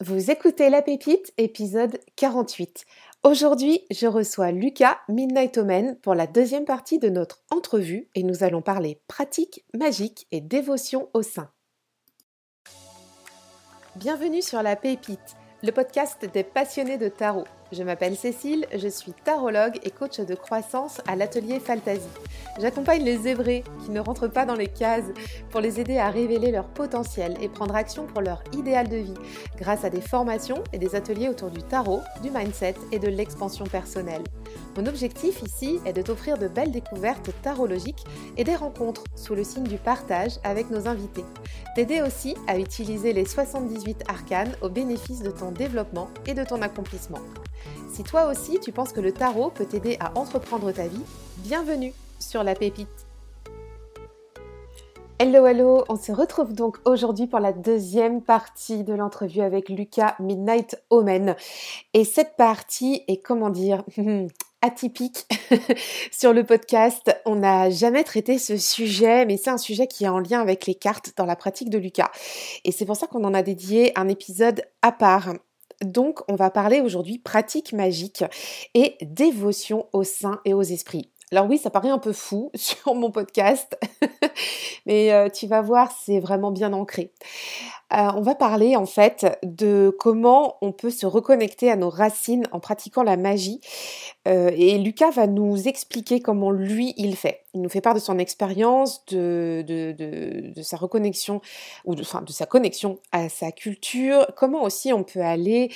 Vous écoutez La Pépite, épisode 48. Aujourd'hui, je reçois Lucas Midnight Omen pour la deuxième partie de notre entrevue et nous allons parler pratique, magique et dévotion au sein. Bienvenue sur La Pépite, le podcast des passionnés de tarot. Je m'appelle Cécile, je suis tarologue et coach de croissance à l'atelier Fantasy. J'accompagne les zébrés qui ne rentrent pas dans les cases pour les aider à révéler leur potentiel et prendre action pour leur idéal de vie grâce à des formations et des ateliers autour du tarot, du mindset et de l'expansion personnelle. Mon objectif ici est de t'offrir de belles découvertes tarologiques et des rencontres sous le signe du partage avec nos invités. T'aider aussi à utiliser les 78 arcanes au bénéfice de ton développement et de ton accomplissement. Si toi aussi tu penses que le tarot peut t'aider à entreprendre ta vie, bienvenue sur la pépite. Hello hello, on se retrouve donc aujourd'hui pour la deuxième partie de l'entrevue avec Lucas Midnight Omen. Et cette partie est comment dire atypique sur le podcast. On n'a jamais traité ce sujet, mais c'est un sujet qui est en lien avec les cartes dans la pratique de Lucas. Et c'est pour ça qu'on en a dédié un épisode à part. Donc, on va parler aujourd'hui pratique magique et dévotion aux saints et aux esprits. Alors oui, ça paraît un peu fou sur mon podcast, mais euh, tu vas voir, c'est vraiment bien ancré. Euh, on va parler en fait de comment on peut se reconnecter à nos racines en pratiquant la magie. Euh, et Lucas va nous expliquer comment lui il fait. Il nous fait part de son expérience, de, sa reconnexion, ou de, de sa connexion à sa culture, comment aussi on peut aller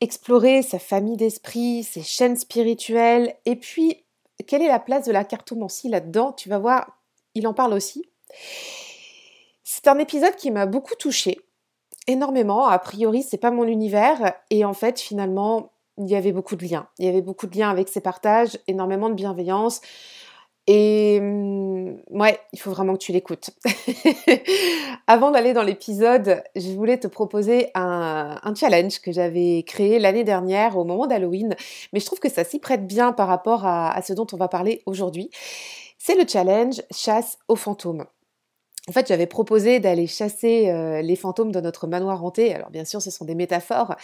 explorer sa famille d'esprit, ses chaînes spirituelles, et puis quelle est la place de la cartomancie là-dedans? Tu vas voir, il en parle aussi. C'est un épisode qui m'a beaucoup touchée, énormément. A priori, c'est pas mon univers, et en fait, finalement, il y avait beaucoup de liens. Il y avait beaucoup de liens avec ces partages, énormément de bienveillance. Et mm, ouais, il faut vraiment que tu l'écoutes. Avant d'aller dans l'épisode, je voulais te proposer un, challenge que j'avais créé l'année dernière au moment d'Halloween, mais je trouve que ça s'y prête bien par rapport à ce dont on va parler aujourd'hui. C'est le challenge chasse aux fantômes. En fait, j'avais proposé d'aller chasser euh, les fantômes de notre manoir hanté. Alors bien sûr, ce sont des métaphores.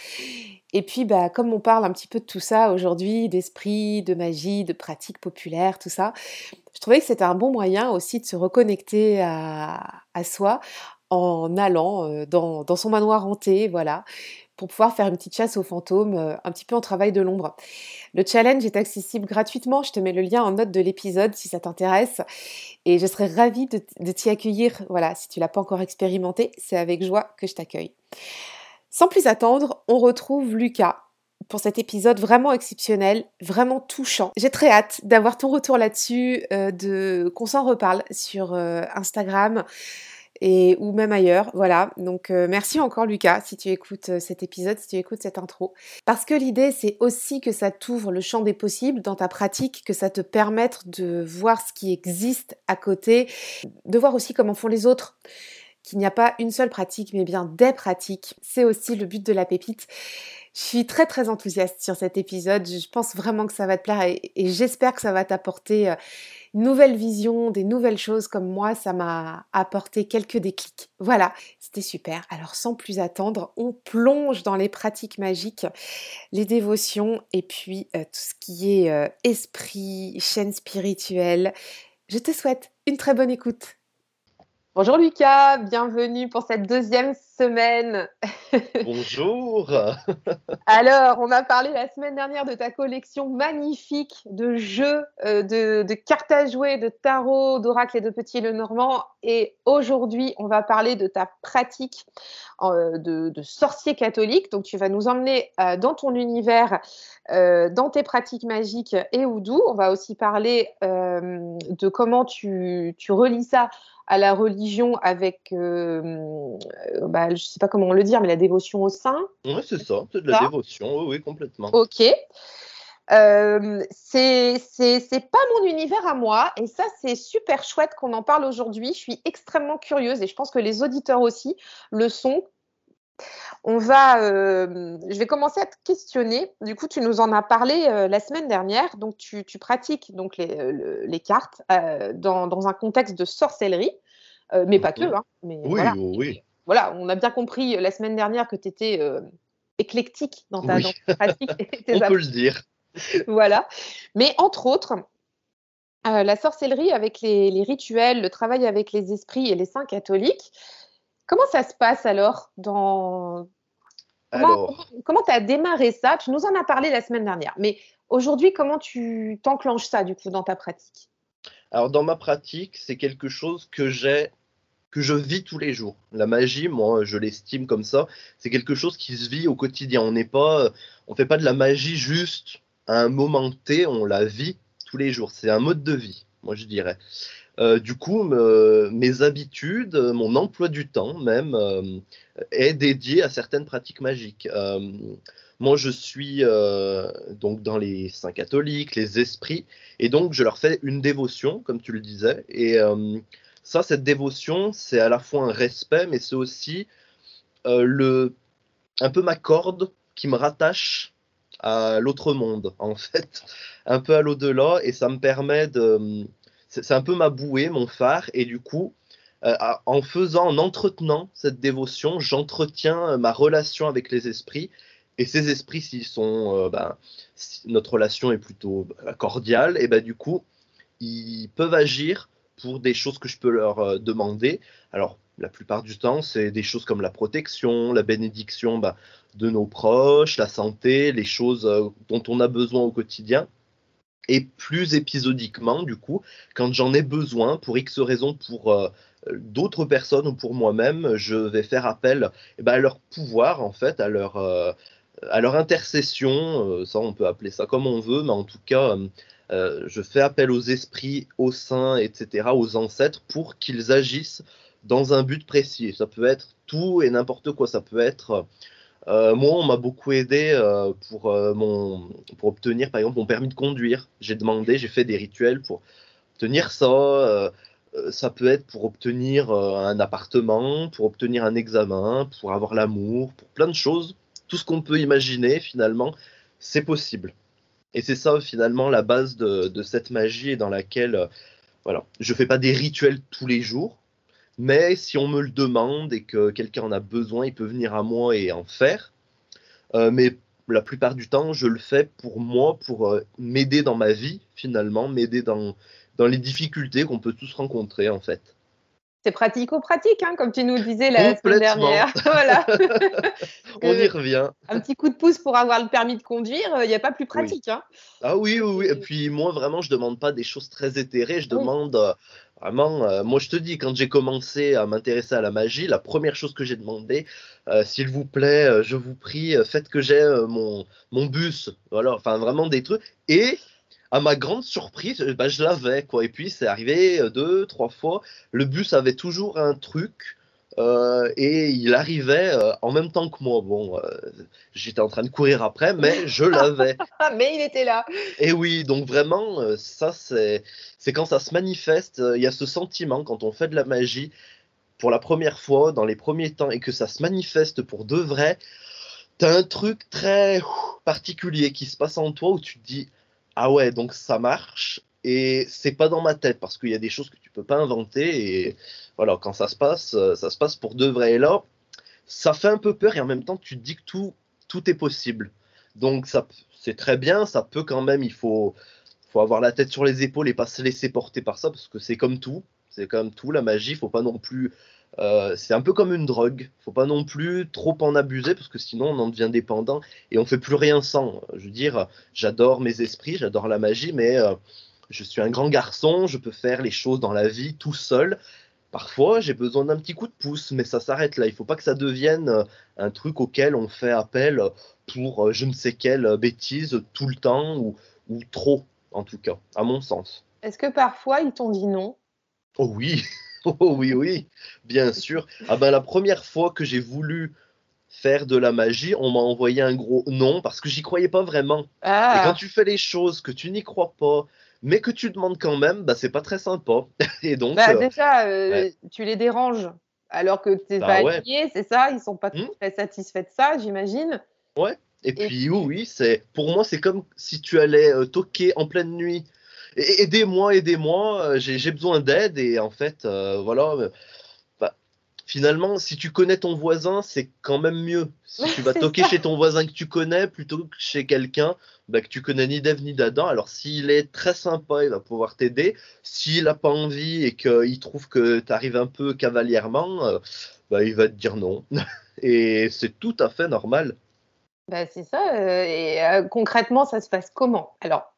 Et puis, bah, comme on parle un petit peu de tout ça aujourd'hui, d'esprit, de magie, de pratiques populaires, tout ça, je trouvais que c'était un bon moyen aussi de se reconnecter à, soi en allant euh, dans, son manoir hanté, voilà, pour pouvoir faire une petite chasse aux fantômes, euh, un petit peu en travail de l'ombre. Le challenge est accessible gratuitement, je te mets le lien en note de l'épisode si ça t'intéresse et je serais ravie de, t'y accueillir. Voilà, si tu l'as pas encore expérimenté, c'est avec joie que je t'accueille. Sans plus attendre, on retrouve Lucas pour cet épisode vraiment exceptionnel, vraiment touchant. J'ai très hâte d'avoir ton retour là-dessus, euh, de qu'on s'en reparle sur euh, Instagram et ou même ailleurs. Voilà. Donc euh, merci encore Lucas si tu écoutes cet épisode, si tu écoutes cette intro. Parce que l'idée c'est aussi que ça t'ouvre le champ des possibles dans ta pratique, que ça te permette de voir ce qui existe à côté, de voir aussi comment font les autres qu'il n'y a pas une seule pratique, mais bien des pratiques. C'est aussi le but de la pépite. Je suis très très enthousiaste sur cet épisode. Je pense vraiment que ça va te plaire et, j'espère que ça va t'apporter euh, nouvelles visions, des nouvelles choses comme moi, ça m'a apporté quelques déclics. Voilà, c'était super. Alors sans plus attendre, on plonge dans les pratiques magiques, les dévotions et puis euh, tout ce qui est euh, esprit, chaîne spirituelle. Je te souhaite une très bonne écoute. Bonjour Lucas, bienvenue pour cette deuxième semaine. Bonjour. Alors, on a parlé la semaine dernière de ta collection magnifique de jeux, euh, de, cartes à jouer, de tarot, d'oracle et de petit Lenormand. Et aujourd'hui, on va parler de ta pratique euh, de, sorcier catholique. Donc, tu vas nous emmener euh, dans ton univers, dans tes pratiques magiques et oudou. On va aussi parler de comment tu, tu relis ça à la religion avec, euh, bah, je ne sais pas comment le dire, mais la dévotion au saint. Oui, c'est ça, c'est de la dévotion, oui, complètement. Ok. Euh, c'est pas mon univers à moi et ça c'est super chouette qu'on en parle aujourd'hui. Je suis extrêmement curieuse et je pense que les auditeurs aussi le sont on va, euh, je vais commencer à te questionner. Du coup, tu nous en as parlé euh, la semaine dernière. Donc, tu, pratiques donc les, euh, cartes dans, un contexte de sorcellerie, mais pas que. Mhm. Hein, oui, voilà. oui. Voilà, on a bien compris la semaine dernière que tu étais éclectique dans ta, pratique. On peut le dire. voilà. Mais entre autres, la sorcellerie avec les, rituels, le travail avec les esprits et les saints catholiques, comment ça se passe alors dans... Comment tu as démarré ça? Tu nous en as parlé la semaine dernière, mais aujourd'hui, comment tu t'enclenches ça du coup dans ta pratique? Alors dans ma pratique, c'est quelque chose que j'ai que je vis tous les jours. La magie, moi, je l'estime comme ça. C'est quelque chose qui se vit au quotidien. On n'est pas, on fait pas de la magie juste à un moment T. On la vit tous les jours. C'est un mode de vie, moi je dirais. Euh, du coup, mes habitudes, mon emploi du temps même, euh, est dédié à certaines pratiques magiques. Euh, moi, je suis donc dans les saints catholiques, les esprits, et donc je leur fais une dévotion, comme tu le disais. Et ça, cette dévotion, c'est à la fois un respect, mais c'est aussi le, un peu ma corde qui me rattache à l'autre monde, en fait, un peu à l'au-delà, et ça me permet de... C'est un peu ma bouée, mon phare, et du coup, euh, en faisant, en entretenant cette dévotion, j'entretiens ma relation avec les esprits, et ces esprits, s'ils sont... Euh, ben, notre relation est plutôt cordiale, et ben du coup, ils peuvent agir pour des choses que je peux leur euh, demander. Alors, la plupart du temps, c'est des choses comme la protection, la bénédiction bah, de nos proches, la santé, les choses euh, dont on a besoin au quotidien. Et plus épisodiquement, du coup, quand j'en ai besoin, pour X raisons, pour euh, d'autres personnes ou pour moi-même, je vais faire appel eh ben, à leur pouvoir, en fait, à leur, euh, à leur intercession. ça, on peut appeler ça comme on veut, mais en tout cas, je fais appel aux esprits, aux saints, etc., aux ancêtres, pour qu'ils agissent dans un but précis. Ça peut être tout et n'importe quoi. Ça peut être. Euh, moi, on m'a beaucoup aidé euh, pour, euh, mon, pour obtenir, par exemple, mon permis de conduire. J'ai demandé, j'ai fait des rituels pour obtenir ça. ça peut être pour obtenir un appartement, pour obtenir un examen, pour avoir l'amour, pour plein de choses. Tout ce qu'on peut imaginer, finalement, c'est possible. Et c'est ça, finalement, la base de, de cette magie dans laquelle, voilà, je fais pas des rituels tous les jours, mais si on me le demande et que quelqu'un en a besoin, il peut venir à moi et en faire. Euh, mais la plupart du temps, je le fais pour moi, pour euh, m'aider dans ma vie, finalement, m'aider dans, dans les difficultés qu'on peut tous rencontrer, en fait. C'est pratico-pratique, hein, comme tu nous disais la semaine dernière. voilà. On y revient. Un petit coup de pouce pour avoir le permis de conduire, il n'y a pas plus pratique. Hein. Ah oui, oui, oui. Et puis moi, vraiment, je ne demande pas des choses très éthérées. Je demande euh, vraiment. Euh, moi, je te dis, quand j'ai commencé à m'intéresser à la magie, la première chose que j'ai demandé, euh, s'il vous plaît, je vous prie, faites que j'ai mon, mon bus. Voilà, enfin, vraiment des trucs. Et à ma grande surprise, bah, je l'avais, quoi. Et puis, c'est arrivé euh, deux, trois fois. Le bus avait toujours un truc. Euh, et il arrivait euh, en même temps que moi. Bon, j'étais en train de courir après, mais je l'avais. mais il était là. Et oui, donc vraiment, ça, c'est, c'est quand ça se manifeste. Il y a ce sentiment quand on fait de la magie pour la première fois, dans les premiers temps, et que ça se manifeste pour de vrai. T'as un truc très particulier qui se passe en toi où tu te dis ah ouais, donc ça marche. Et c'est pas dans ma tête parce qu'il y a des choses que tu peux pas inventer. Et voilà, quand ça se passe, euh, ça se passe pour de vrai. Et là, ça fait un peu peur et en même temps, tu te dis que tout, tout est possible. Donc ça, c'est très bien. Ça peut quand même, il faut, faut avoir la tête sur les épaules et pas se laisser porter par ça parce que c'est comme tout. C'est comme tout, la magie, faut pas non plus euh, c'est un peu comme une drogue. Faut pas non plus trop en abuser parce que sinon on en devient dépendant et on fait plus rien sans. Je veux dire, j'adore mes esprits, j'adore la magie, mais euh, je suis un grand garçon, je peux faire les choses dans la vie tout seul. Parfois, j'ai besoin d'un petit coup de pouce, mais ça s'arrête là. Il faut pas que ça devienne euh, un truc auquel on fait appel pour je ne sais quelle bêtise tout le temps ou, ou trop, en tout cas, à mon sens. Est-ce que parfois ils t'ont dit non? Oh oui Oh oui, oui, bien sûr. Ah ben la première fois que j'ai voulu faire de la magie, on m'a envoyé un gros non parce que j'y croyais pas vraiment. Ah. Et quand tu fais les choses que tu n'y crois pas, mais que tu demandes quand même, bah c'est pas très sympa. Et donc bah, euh, déjà, euh, tu les déranges alors que tu bah, pas c'est ça, ils sont pas hmm. très satisfaits de ça, j'imagine. Ouais. Et, puis oui, c'est pour moi c'est comme si tu allais euh, toquer en pleine nuit aidez-moi, aidez-moi, euh, j'ai besoin d'aide et en fait, euh, voilà. Euh, bah, finalement, si tu connais ton voisin, c'est quand même mieux. Si tu vas toquer chez ton voisin que tu connais plutôt que chez quelqu'un bah, que tu connais ni d'Ève ni d'Adam, alors s'il est très sympa, il va pouvoir t'aider. S'il n'a pas envie et qu'il trouve que tu arrives un peu cavalièrement, euh, bah, il va te dire non. et c'est tout à fait normal. Bah, c'est ça. Euh, et euh, concrètement, ça se passe comment? Alors,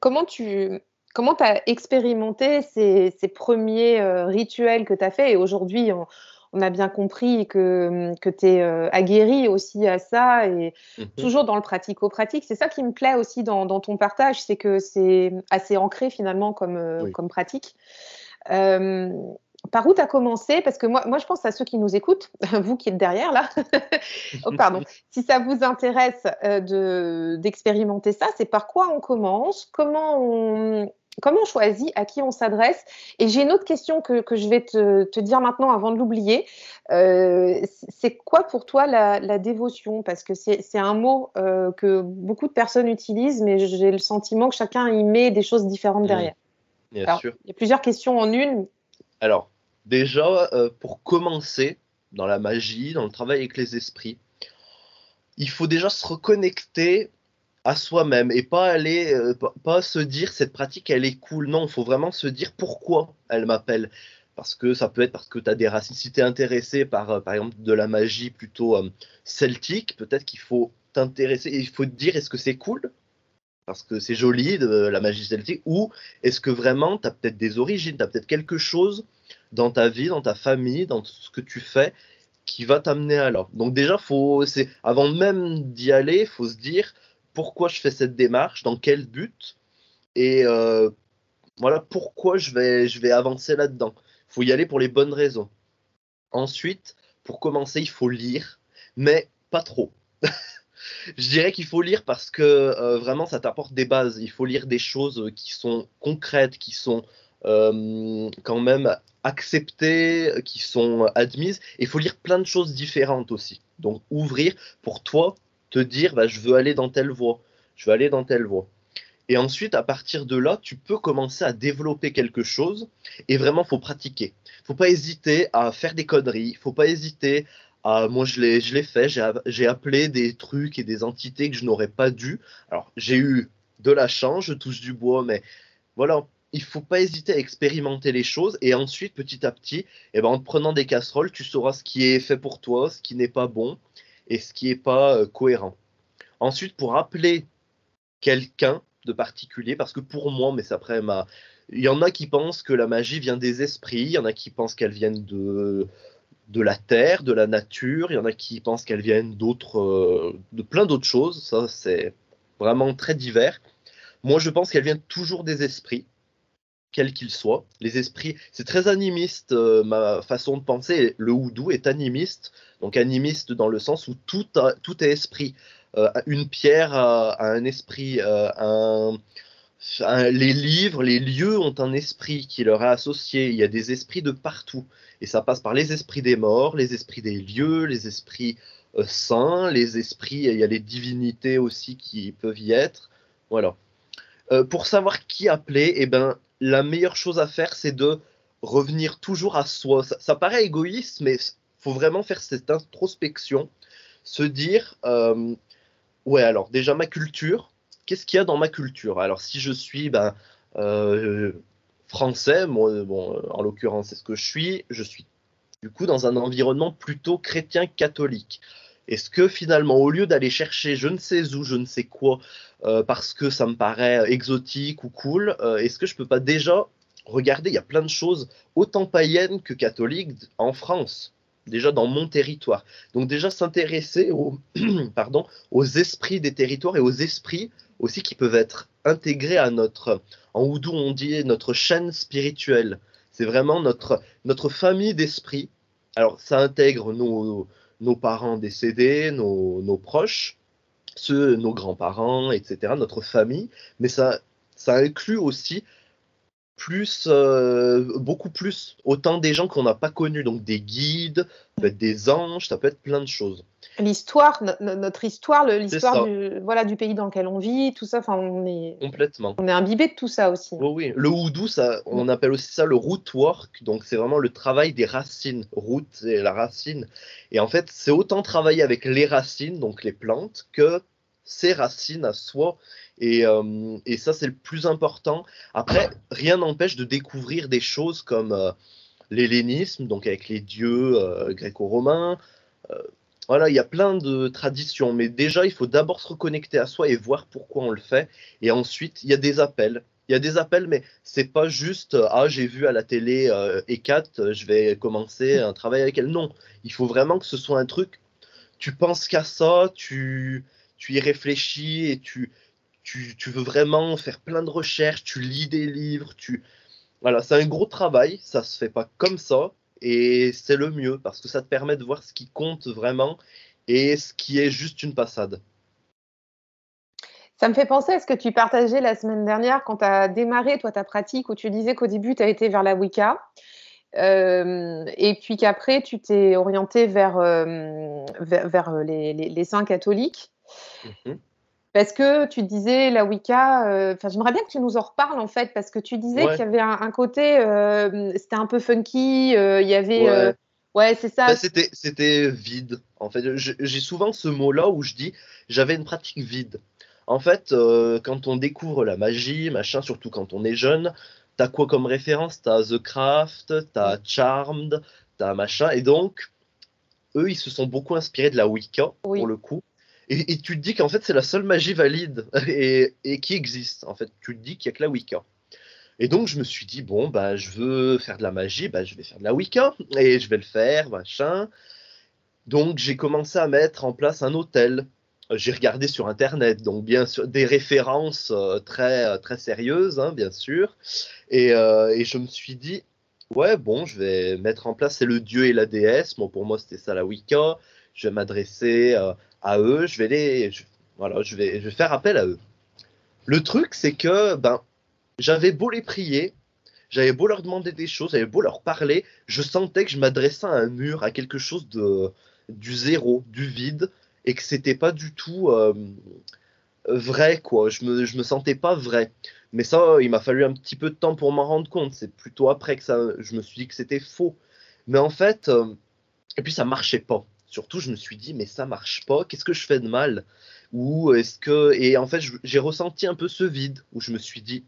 comment tu comment as expérimenté ces, ces premiers rituels que tu as fait? Et aujourd'hui, on, on a bien compris que, que tu es euh, aguerri aussi à ça et mhm. toujours dans le pratico-pratique. C'est ça qui me plaît aussi dans, ton partage, c'est que c'est assez ancré finalement comme, euh, comme pratique. Euh, par où tu as commencé? Parce que moi, moi, je pense à ceux qui nous écoutent, vous qui êtes derrière là. oh, pardon. Si ça vous intéresse d'expérimenter ça, c'est par quoi on commence? Comment on, comment on choisit à qui on s'adresse Et j'ai une autre question que, je vais te, dire maintenant avant de l'oublier. Euh, c'est quoi pour toi la, dévotion? Parce que c'est un mot euh, que beaucoup de personnes utilisent, mais j'ai le sentiment que chacun y met des choses différentes derrière. Bien sûr. Il y a plusieurs questions en une. Alors, déjà, euh, pour commencer, dans la magie, dans le travail avec les esprits, il faut déjà se reconnecter à soi-même et pas aller, euh, pas, se dire cette pratique elle est cool. Non, il faut vraiment se dire pourquoi elle m'appelle. Parce que ça peut être parce que tu as des racines. Si tu es intéressé par, euh, par exemple, de la magie plutôt euh, celtique, peut-être qu'il faut t'intéresser il faut te dire est-ce que c'est cool? Parce que c'est joli de la magie celtique ou est-ce que vraiment tu as peut-être des origines, tu as peut-être quelque chose dans ta vie, dans ta famille, dans ce que tu fais qui va t'amener à là. Donc déjà, faut, avant même d'y aller, faut se dire, pourquoi je fais cette démarche, dans quel but, et euh, voilà pourquoi je vais, je vais avancer là-dedans. Il faut y aller pour les bonnes raisons. Ensuite, pour commencer, il faut lire, mais pas trop. je dirais qu'il faut lire parce que euh, vraiment ça t'apporte des bases. Il faut lire des choses qui sont concrètes, qui sont euh, quand même acceptées, qui sont admises. il faut lire plein de choses différentes aussi. Donc ouvrir pour toi te dire bah, je veux aller dans telle voie, je veux aller dans telle voie. Et ensuite, à partir de là, tu peux commencer à développer quelque chose et vraiment, faut pratiquer. faut pas hésiter à faire des conneries, faut pas hésiter à. Moi, je l'ai, fait, j'ai appelé des trucs et des entités que je n'aurais pas dû. Alors, j'ai eu de la chance, je touche du bois, mais voilà, il faut pas hésiter à expérimenter les choses et ensuite, petit à petit, eh ben, en te prenant des casseroles, tu sauras ce qui est fait pour toi, ce qui n'est pas bon et ce qui n'est pas euh, cohérent. Ensuite, pour appeler quelqu'un de particulier, parce que pour moi, mais c'est après ma... Il y en a qui pensent que la magie vient des esprits, il y en a qui pensent qu'elle vient de, de la terre, de la nature, il y en a qui pensent qu'elle vient d'autres, euh, de plein d'autres choses, ça c'est vraiment très divers. Moi, je pense qu'elle vient toujours des esprits quels qu'ils soient. Les esprits, c'est très animiste, euh, ma façon de penser. Le houdou est animiste, donc animiste dans le sens où tout, tout est esprit. Euh, une pierre a, un esprit, euh, les livres, les lieux ont un esprit qui leur est associé. Il y a des esprits de partout. Et ça passe par les esprits des morts, les esprits des lieux, les esprits saints, les esprits, il y a les divinités aussi qui peuvent y être. Voilà. pour savoir qui appeler, eh ben, la meilleure chose à faire, c'est de revenir toujours à soi. Ça, paraît égoïste, mais faut vraiment faire cette introspection, se dire, euh, ouais, alors déjà ma culture, qu'est-ce qu'il y a dans ma culture? Alors si je suis ben, euh, français, bon, en l'occurrence c'est ce que je suis, je suis du coup dans un environnement plutôt chrétien catholique. Est-ce que finalement, au lieu d'aller chercher je ne sais où, je ne sais quoi, euh, parce que ça me paraît exotique ou cool, euh, est-ce que je peux pas déjà regarder, il y a plein de choses, autant païennes que catholiques en France, déjà dans mon territoire. Donc déjà s'intéresser aux, aux esprits des territoires et aux esprits aussi qui peuvent être intégrés à notre, en oudou on dit notre chaîne spirituelle. C'est vraiment notre, notre famille d'esprits. Alors ça intègre nos nos parents décédés, nos, proches, ceux, nos grands-parents, etc., notre famille, mais ça, ça inclut aussi plus, euh, beaucoup plus, autant des gens qu'on n'a pas connus, donc des guides, peut être des anges, ça peut être plein de choses. L'histoire, notre histoire, l'histoire du, voilà, du pays dans lequel on vit, tout ça. Enfin, on est complètement. On est imbibé de tout ça aussi. Oui, oui. Le houdou, ça, on appelle aussi ça le root work. Donc, c'est vraiment le travail des racines. Root, c'est la racine. Et en fait, c'est autant travailler avec les racines, donc les plantes, que ses racines à soi. Et, euh, et ça, c'est le plus important. Après, rien n'empêche de découvrir des choses comme euh, l'hellénisme, donc avec les dieux euh, gréco-romains. Voilà, il y a plein de traditions, mais déjà, il faut d'abord se reconnecter à soi et voir pourquoi on le fait. Et ensuite, il y a des appels. Il y a des appels, mais c'est pas juste ah j'ai vu à la télé euh, E4, je vais commencer un travail avec elle. Non, il faut vraiment que ce soit un truc. Tu penses qu'à ça, tu tu y réfléchis et tu, tu, tu veux vraiment faire plein de recherches, tu lis des livres, tu voilà, c'est un gros travail, ça se fait pas comme ça et c'est le mieux parce que ça te permet de voir ce qui compte vraiment et ce qui est juste une passade. Ça me fait penser à ce que tu partageais la semaine dernière quand tu as démarré toi ta pratique où tu disais qu'au début tu as été vers la Wicca euh, et puis qu'après tu t'es orienté vers, euh, vers, les, les, saints catholiques. Mhm. Parce que tu disais la Wicca, euh, j'aimerais bien que tu nous en reparles en fait, parce que tu disais qu'il y avait un, côté, euh, c'était un peu funky, euh, il y avait, ouais, c'est ça. Bah, c'était, c'était vide. En fait, j'ai souvent ce mot-là où je dis j'avais une pratique vide. En fait, quand on découvre la magie, machin, surtout quand on est jeune, t'as quoi comme référence? T'as The Craft, t'as Charmed, t'as machin, et donc eux, ils se sont beaucoup inspirés de la Wicca pour le coup. Et, tu te dis qu'en fait, c'est la seule magie valide et, qui existe. En fait, tu te dis qu'il n'y a que la Wicca. Et donc, je me suis dit, bon, bah, je veux faire de la magie, bah, je vais faire de la Wicca et je vais le faire, machin. Donc, j'ai commencé à mettre en place un hôtel. J'ai regardé sur Internet, donc bien sûr, des références euh, très, très sérieuses, hein, bien sûr. Et, euh, et, je me suis dit, ouais, bon, je vais mettre en place, c'est le dieu et la déesse. Bon, pour moi, c'était ça la Wicca. Je vais m'adresser euh, à eux, je vais les, voilà, je vais, je vais faire appel à eux. Le truc, c'est que ben, j'avais beau les prier, j'avais beau leur demander des choses, j'avais beau leur parler, je sentais que je m'adressais à un mur, à quelque chose de du zéro, du vide, et que c'était pas du tout euh, vrai, quoi. Je me, je me sentais pas vrai. Mais ça, il m'a fallu un petit peu de temps pour m'en rendre compte. C'est plutôt après que ça, je me suis dit que c'était faux. Mais en fait, euh, et puis ça marchait pas. Surtout, je me suis dit, mais ça marche pas, qu'est-ce que je fais de mal? Ou est-ce que. Et en fait, j'ai ressenti un peu ce vide où je me suis dit,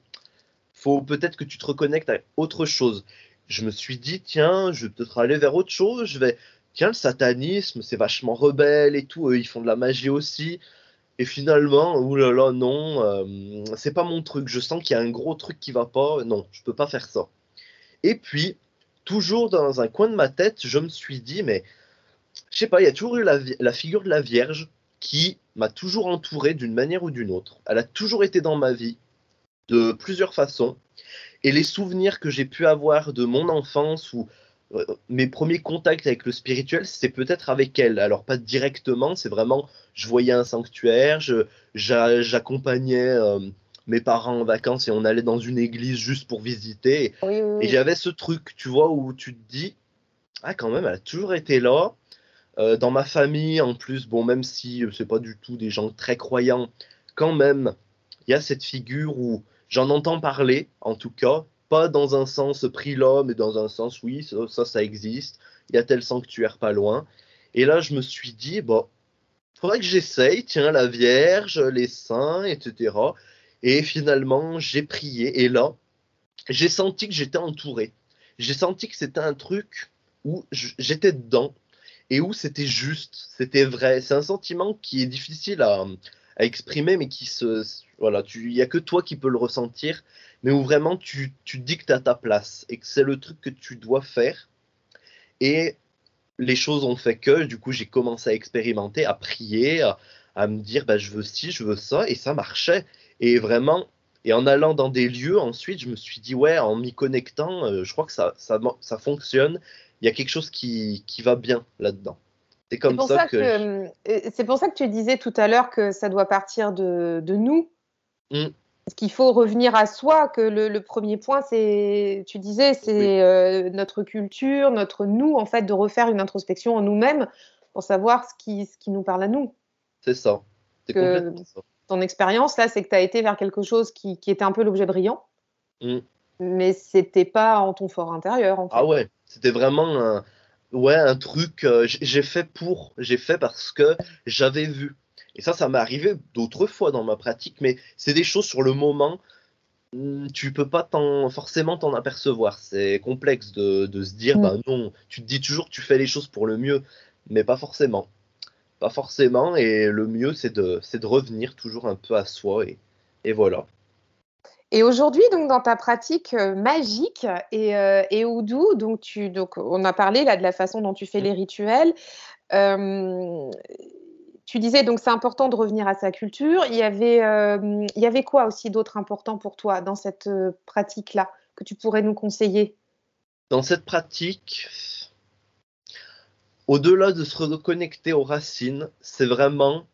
faut peut-être que tu te reconnectes à autre chose. Je me suis dit, tiens, je vais peut-être aller vers autre chose, je vais. Tiens, le satanisme, c'est vachement rebelle et tout, eux, ils font de la magie aussi. Et finalement, oulala, non, euh, c'est pas mon truc. Je sens qu'il y a un gros truc qui va pas. Non, je peux pas faire ça. Et puis, toujours dans un coin de ma tête, je me suis dit, mais je sais pas, il y a toujours eu la, figure de la Vierge qui m'a toujours entouré d'une manière ou d'une autre. Elle a toujours été dans ma vie de plusieurs façons. Et les souvenirs que j'ai pu avoir de mon enfance ou euh, mes premiers contacts avec le spirituel, c'est peut-être avec elle. Alors pas directement, c'est vraiment, je voyais un sanctuaire, j'accompagnais euh, mes parents en vacances et on allait dans une église juste pour visiter. Et j'avais ce truc, tu vois, où tu te dis, ah quand même, elle a toujours été là. Euh, dans ma famille, en plus, bon, même si euh, c'est pas du tout des gens très croyants, quand même, il y a cette figure où j'en entends parler, en tout cas, pas dans un sens pris l'homme, mais dans un sens oui, ça, ça, existe. Il y a tel sanctuaire pas loin. Et là, je me suis dit, bon, faudrait que j'essaye, tiens, la Vierge, les saints, etc. Et finalement, j'ai prié. Et là, j'ai senti que j'étais entouré. J'ai senti que c'était un truc où j'étais dedans et où c'était juste, c'était vrai. C'est un sentiment qui est difficile à, exprimer, mais qui se. Voilà, il n'y a que toi qui peux le ressentir, mais où vraiment tu, tu dictes à ta place et que c'est le truc que tu dois faire. Et les choses ont fait que, du coup, j'ai commencé à expérimenter, à prier, à, me dire, bah, je veux ci, je veux ça, et ça marchait. Et vraiment, et en allant dans des lieux, ensuite, je me suis dit, ouais, en m'y connectant, euh, je crois que ça, ça, ça fonctionne il y a quelque chose qui, qui va bien là-dedans. C'est comme ça, que. Euh, c'est pour ça que tu disais tout à l'heure que ça doit partir de, de nous. Mmh. Qu'il faut revenir à soi, que le, premier point, c'est, tu disais, c'est euh, notre culture, notre nous, en fait, de refaire une introspection en nous-mêmes pour savoir ce qui, ce qui nous parle à nous. C'est ça. C'est complètement ça. Ton expérience, là, c'est que tu as été vers quelque chose qui, qui était un peu l'objet brillant, Mm. Mais c'était pas en ton fort intérieur. En fait. Ah ouais, c'était vraiment un, ouais, un truc, euh, j'ai fait pour, j'ai fait parce que j'avais vu. Et ça, ça m'est arrivé d'autres fois dans ma pratique, mais c'est des choses sur le moment, hmm, tu peux pas forcément t'en apercevoir. C'est complexe de, de se dire, Mm. bah non, tu te dis toujours que tu fais les choses pour le mieux, mais pas forcément. Pas forcément, et le mieux, c'est de, c'est de revenir toujours un peu à soi, et, et voilà. Et aujourd'hui, donc, dans ta pratique euh, magique et, euh, et oudou, donc, tu, donc, on a parlé là de la façon dont tu fais les rituels. Euh, tu disais donc c'est important de revenir à sa culture. Il y avait, euh, il y avait quoi aussi d'autre important pour toi dans cette pratique-là que tu pourrais nous conseiller? Dans cette pratique, au-delà de se reconnecter aux racines, c'est vraiment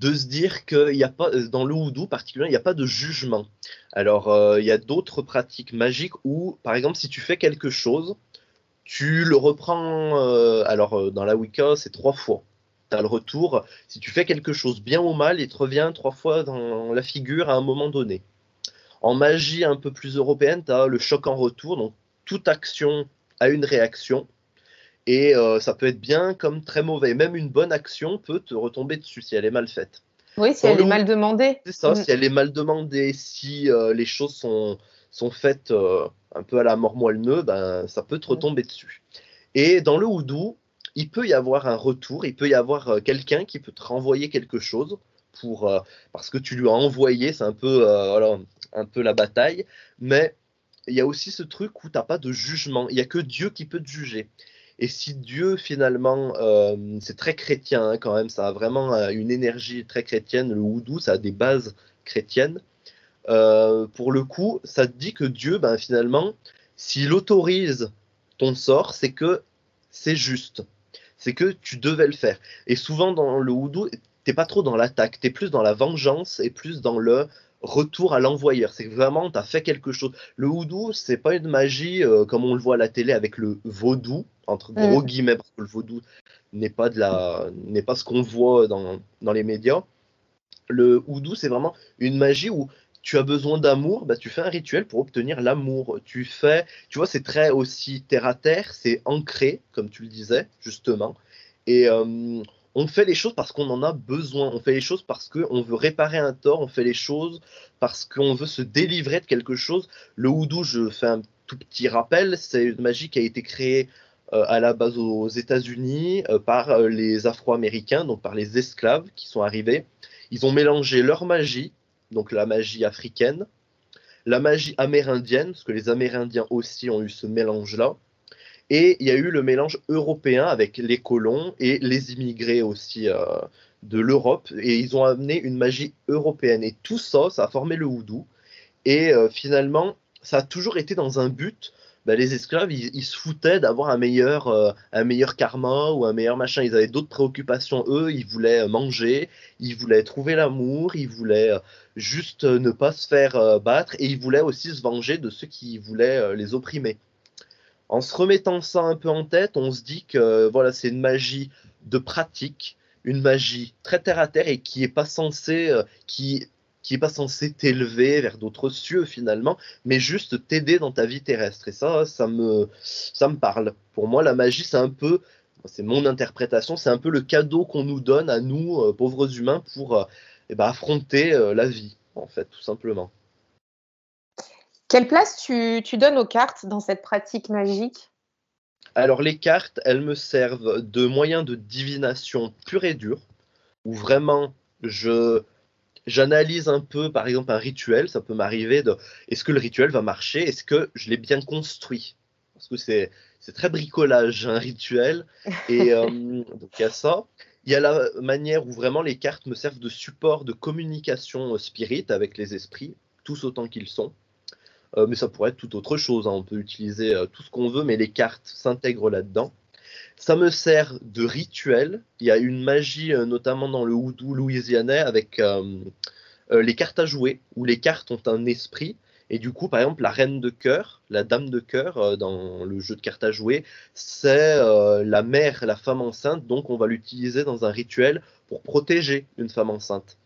de se dire qu'il n'y a pas, dans le houdou particulièrement, il n'y a pas de jugement. Alors, euh, il y a d'autres pratiques magiques où, par exemple, si tu fais quelque chose, tu le reprends, euh, alors euh, dans la Wicca, c'est trois fois. Tu as le retour. Si tu fais quelque chose bien ou mal, il te revient trois fois dans la figure à un moment donné. En magie un peu plus européenne, tu as le choc en retour. Donc, toute action a une réaction. Et euh, ça peut être bien comme très mauvais. Même une bonne action peut te retomber dessus si elle est mal faite. Oui, si Dans elle le est mal demandée. C'est ça, Mm. si elle est mal demandée, si euh, les choses sont, sont faites euh, un peu à la mort moelle ben, ça peut te Mm. retomber dessus. Et dans le houdou, il peut y avoir un retour, il peut y avoir quelqu'un qui peut te renvoyer quelque chose pour, euh, parce que tu lui as envoyé, c'est un peu, euh, voilà, un peu la bataille, mais il y a aussi ce truc où tu n'as pas de jugement, il n'y a que Dieu qui peut te juger. Et si Dieu, finalement, euh, c'est très chrétien hein, quand même, ça a vraiment euh, une énergie très chrétienne, le houdou, ça a des bases chrétiennes. Euh, pour le coup, ça dit que Dieu, ben, finalement, s'il autorise ton sort, c'est que c'est juste. C'est que tu devais le faire. Et souvent, dans le houdou, t'es pas trop dans l'attaque, t'es plus dans la vengeance et plus dans le retour à l'envoyeur. C'est vraiment, tu as fait quelque chose. Le houdou, c'est pas une magie euh, comme on le voit à la télé avec le vaudou, entre gros guillemets, parce que le vaudou n'est pas, de la, n'est pas ce qu'on voit dans, dans les médias. Le houdou, c'est vraiment une magie où tu as besoin d'amour, bah, tu fais un rituel pour obtenir l'amour. Tu fais, tu vois, c'est très aussi terre à terre, c'est ancré, comme tu le disais, justement. Et euh, on fait les choses parce qu'on en a besoin. On fait les choses parce qu'on veut réparer un tort. On fait les choses parce qu'on veut se délivrer de quelque chose. Le houdou, je fais un tout petit rappel, c'est une magie qui a été créée euh, à la base aux États-Unis euh, par euh, les Afro-Américains, donc par les esclaves qui sont arrivés. Ils ont mélangé leur magie, donc la magie africaine, la magie amérindienne, parce que les Amérindiens aussi ont eu ce mélange-là. Et il y a eu le mélange européen avec les colons et les immigrés aussi euh, de l'Europe. Et ils ont amené une magie européenne. Et tout ça, ça a formé le houdou. Et euh, finalement, ça a toujours été dans un but. Ben, les esclaves, ils, se foutaient d'avoir un meilleur, euh, un meilleur karma ou un meilleur machin. Ils avaient d'autres préoccupations. Eux, ils voulaient manger, ils voulaient trouver l'amour, ils voulaient juste ne pas se faire battre et ils voulaient aussi se venger de ceux qui voulaient les opprimer. En se remettant ça un peu en tête, on se dit que voilà, c'est une magie de pratique, une magie très terre à terre et qui est pas censée, euh, qui qui pas censée t'élever vers d'autres cieux finalement, mais juste t'aider dans ta vie terrestre. Et ça, ça me, ça me parle. Pour moi, la magie, c'est un peu, c'est mon interprétation, c'est un peu le cadeau qu'on nous donne à nous, euh, pauvres humains, pour euh, eh ben, affronter euh, la vie, en fait, tout simplement. Quelle place tu, tu donnes aux cartes dans cette pratique magique? Alors les cartes, elles me servent de moyen de divination pur et dur, où vraiment je j'analyse un peu, par exemple, un rituel. Ça peut m'arriver de est-ce que le rituel va marcher? Est-ce que je l'ai bien construit? Parce que c'est c'est très bricolage un rituel. Et euh, donc il y a ça. Il y a la manière où vraiment les cartes me servent de support de communication spirit avec les esprits, tous autant qu'ils sont. Euh, mais ça pourrait être tout autre chose. hein. On peut utiliser euh, tout ce qu'on veut, mais les cartes s'intègrent là-dedans. Ça me sert de rituel. Il y a une magie, euh, notamment dans le houdou louisianais, avec les cartes à jouer, où les cartes ont un esprit. Et du coup, par exemple, la reine de cœur, la dame de cœur dans le jeu de cartes à jouer, c'est la mère, la femme enceinte, donc on va l'utiliser dans un rituel pour protéger une femme enceinte.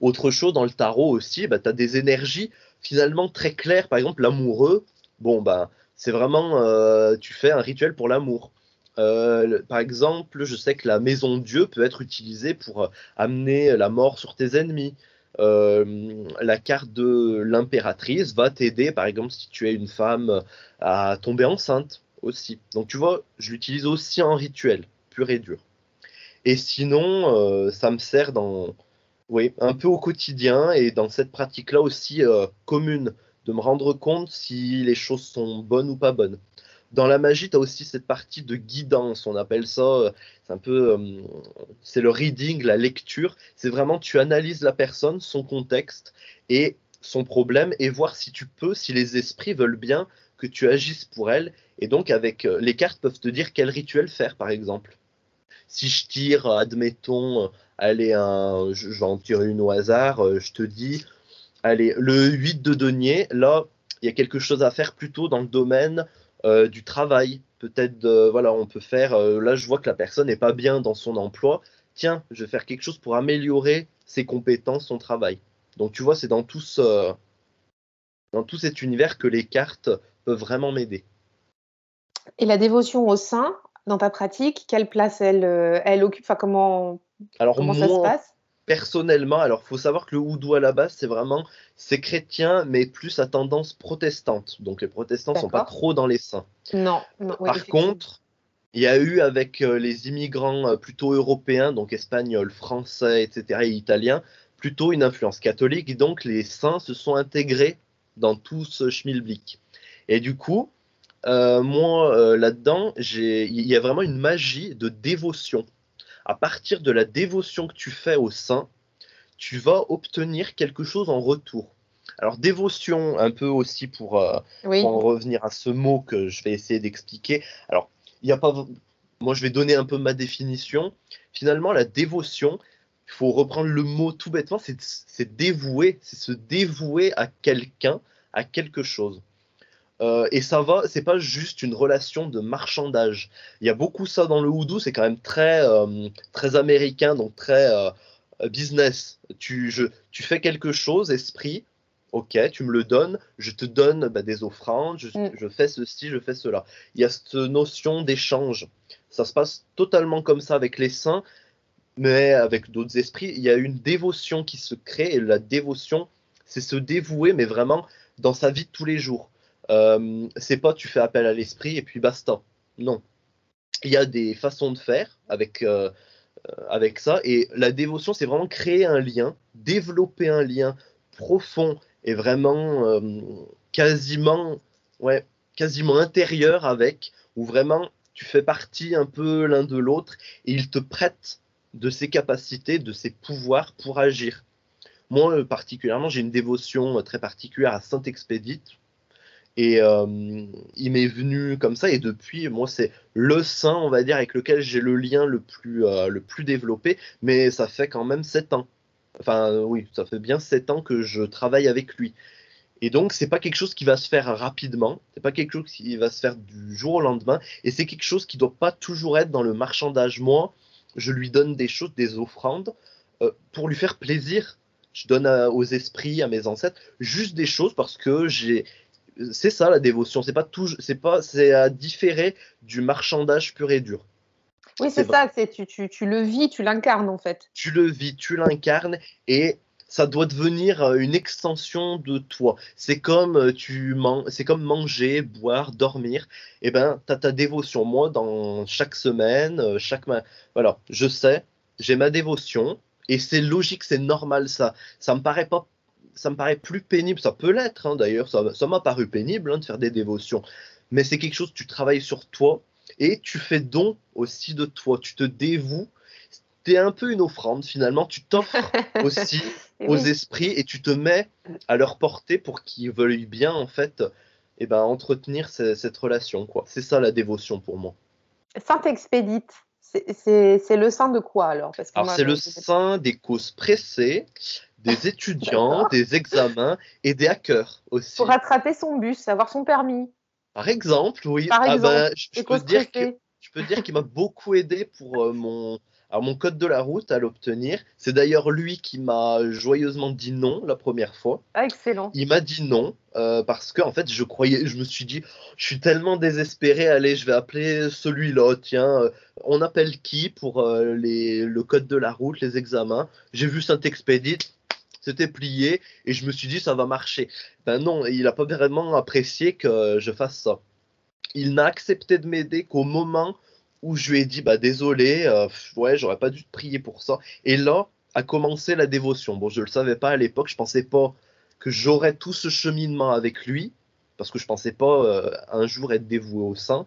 Autre chose dans le tarot aussi, bah, tu as des énergies finalement très claires. Par exemple, l'amoureux, bon, bah, c'est vraiment, euh, tu fais un rituel pour l'amour. par exemple, je sais que la maison Dieu peut être utilisée pour amener la mort sur tes ennemis. Euh, la carte de l'impératrice va t'aider, par exemple, si tu es une femme, à tomber enceinte aussi. Donc tu vois, je l'utilise aussi en rituel, pur et dur. Et sinon, euh, ça me sert dans, oui, un peu au quotidien et dans cette pratique-là aussi euh, commune, de me rendre compte si les choses sont bonnes ou pas bonnes. Dans la magie, tu as aussi cette partie de guidance, on appelle ça, euh, c'est un peu, euh, c'est le reading, la lecture. C'est vraiment, tu analyses la personne, son contexte et son problème et voir si tu peux, si les esprits veulent bien que tu agisses pour elle. Et donc, avec les cartes peuvent te dire quel rituel faire, par exemple. Si je tire, admettons, allez, un, j'en tire une au hasard, je te dis, allez, le 8 de denier, là, il y a quelque chose à faire plutôt dans le domaine euh, du travail. Peut-être, voilà, on peut faire. Euh, là, je vois que la personne n'est pas bien dans son emploi. Tiens, je vais faire quelque chose pour améliorer ses compétences, son travail. Donc, tu vois, c'est dans tout dans tout cet univers que les cartes peuvent vraiment m'aider. Et la dévotion au sein, dans ta pratique, quelle place elle, euh, elle occupe? Enfin, comment, Alors, comment ça se passe? personnellement, alors faut savoir que le houdou à la base, c'est vraiment, c'est chrétien, mais plus à tendance protestante. Donc les protestants sont pas trop dans les saints. Non. Par contre, il y a eu avec euh, les immigrants euh, plutôt européens, donc espagnols, français, etc., et italiens, plutôt une influence catholique. Donc les saints se sont intégrés dans tout ce schmilblick. Et du coup, euh, moi, là-dedans, il y a vraiment une magie de dévotion à partir de la dévotion que tu fais au saint, tu vas obtenir quelque chose en retour. Alors dévotion, un peu aussi pour, euh, en revenir à ce mot que je vais essayer d'expliquer. Alors, il n'y a pas... Moi, je vais donner un peu ma définition. Finalement, la dévotion, il faut reprendre le mot tout bêtement, c'est dévouer, c'est se dévouer à quelqu'un, à quelque chose. Euh, et ça va, c'est pas juste une relation de marchandage. Il y a beaucoup ça dans le houdou, c'est quand même très, euh, très américain, donc très euh, business. Tu, je, tu fais quelque chose, esprit, ok, tu me le donnes, je te donne bah, des offrandes, je, mm. je, fais ceci, je fais cela. Il y a cette notion d'échange. Ça se passe totalement comme ça avec les saints, mais avec d'autres esprits. Il y a une dévotion qui se crée, et la dévotion, c'est se dévouer, mais vraiment dans sa vie de tous les jours. Euh, c'est pas tu fais appel à l'esprit et puis basta. Non. Il y a des façons de faire avec, euh, avec ça. Et la dévotion, c'est vraiment créer un lien, développer un lien profond et vraiment euh, quasiment, ouais, quasiment intérieur avec, où vraiment tu fais partie un peu l'un de l'autre et il te prête de ses capacités, de ses pouvoirs pour agir. Moi, particulièrement, j'ai une dévotion très particulière à Saint-Expédite, et euh, il m'est venu comme ça, et depuis, moi, c'est le saint, on va dire, avec lequel j'ai le lien le plus, euh, le plus développé, mais ça fait quand même sept ans. Enfin, oui, ça fait bien sept ans que je travaille avec lui. Et donc, c'est pas quelque chose qui va se faire rapidement, c'est pas quelque chose qui va se faire du jour au lendemain, et c'est quelque chose qui doit pas toujours être dans le marchandage. Moi, je lui donne des choses, des offrandes, euh, pour lui faire plaisir. Je donne aux esprits, à mes ancêtres, juste des choses parce que j'ai c'est ça la dévotion. C'est pas tout, c'est pas, c'est à différer du marchandage pur et dur. Oui, c'est ça. C'est tu, tu, tu, le vis, tu l'incarnes en fait. Tu le vis, tu l'incarnes et ça doit devenir euh, une extension de toi. C'est comme euh, tu c'est comme manger, boire, dormir. Et eh ben, tu as ta dévotion. Moi, dans chaque semaine, euh, chaque voilà, je sais, j'ai ma dévotion et c'est logique, c'est normal ça. Ça me paraît pas ça me paraît plus pénible, ça peut l'être hein, d'ailleurs, ça m'a paru pénible hein, de faire des dévotions, mais c'est quelque chose, tu travailles sur toi et tu fais don aussi de toi, tu te dévoues, tu es un peu une offrande finalement, tu t'offres aussi aux esprits et tu te mets à leur portée pour qu'ils veuillent bien en fait eh ben, entretenir cette relation. quoi. C'est ça la dévotion pour moi. Saint-Expédite, c'est le saint de quoi alors? Alors c'est le saint des causes pressées, des étudiants, des examens et des hackers aussi. Pour rattraper son bus, avoir son permis. Par exemple, oui. Par Ah exemple, ben, je, je peux dire que, Éco-stressé. je peux te dire qu'il m'a beaucoup aidé pour euh, mon, alors mon code de la route à l'obtenir. C'est d'ailleurs lui qui m'a joyeusement dit non la première fois. Ah, excellent. Il m'a dit non euh, parce que en fait je croyais, je me suis dit, je suis tellement désespéré, allez, je vais appeler celui-là. Tiens, euh, on appelle qui pour les, le code de la route, les examens? J'ai vu Saint-Expédite, c'était plié et je me suis dit ça va marcher. Ben non, il a pas vraiment apprécié que je fasse ça. Il n'a accepté de m'aider qu'au moment où je lui ai dit bah désolé, euh, ouais, j'aurais pas dû te prier pour ça. Et là a commencé la dévotion. Bon, je le savais pas à l'époque, je pensais pas que j'aurais tout ce cheminement avec lui parce que je pensais pas euh, un jour être dévoué au saint.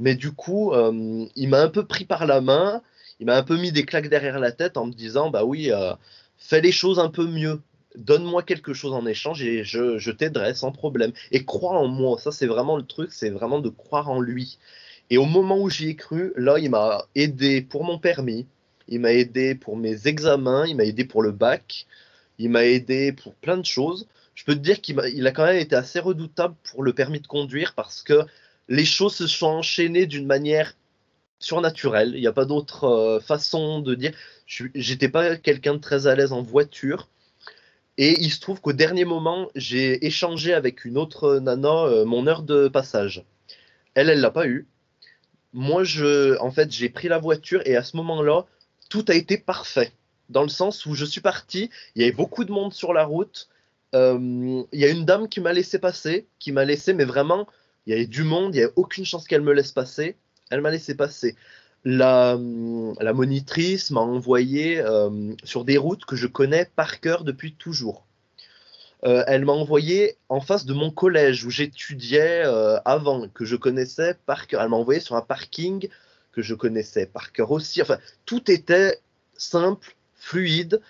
Mais du coup, euh, il m'a un peu pris par la main, il m'a un peu mis des claques derrière la tête en me disant bah oui, fais les choses un peu mieux. Donne-moi quelque chose en échange et je, t'aiderai sans problème. Et crois en moi, ça c'est vraiment le truc, c'est vraiment de croire en lui. Et au moment où j'y ai cru, là, il m'a aidé pour mon permis, il m'a aidé pour mes examens, il m'a aidé pour le bac, il m'a aidé pour plein de choses. Je peux te dire qu'il a quand même été assez redoutable pour le permis de conduire parce que les choses se sont enchaînées d'une manière surnaturelle. Il n'y a pas d'autre euh, façon de dire. J'étais pas quelqu'un de très à l'aise en voiture. Et il se trouve qu'au dernier moment, j'ai échangé avec une autre nana euh, mon heure de passage. Elle, elle l'a pas eu. Moi, je, en fait, j'ai pris la voiture et à ce moment-là, tout a été parfait. Dans le sens où je suis parti, il y avait beaucoup de monde sur la route. Euh, il y a une dame qui m'a laissé passer, qui m'a laissé, mais vraiment, il y avait du monde, il n'y avait aucune chance qu'elle me laisse passer. Elle m'a laissé passer. La, monitrice m'a envoyé euh, sur des routes que je connais par cœur depuis toujours. Euh, elle m'a envoyé en face de mon collège où j'étudiais euh, avant, que je connaissais par cœur. Elle m'a envoyé sur un parking que je connaissais par cœur aussi. Enfin, tout était simple, fluide.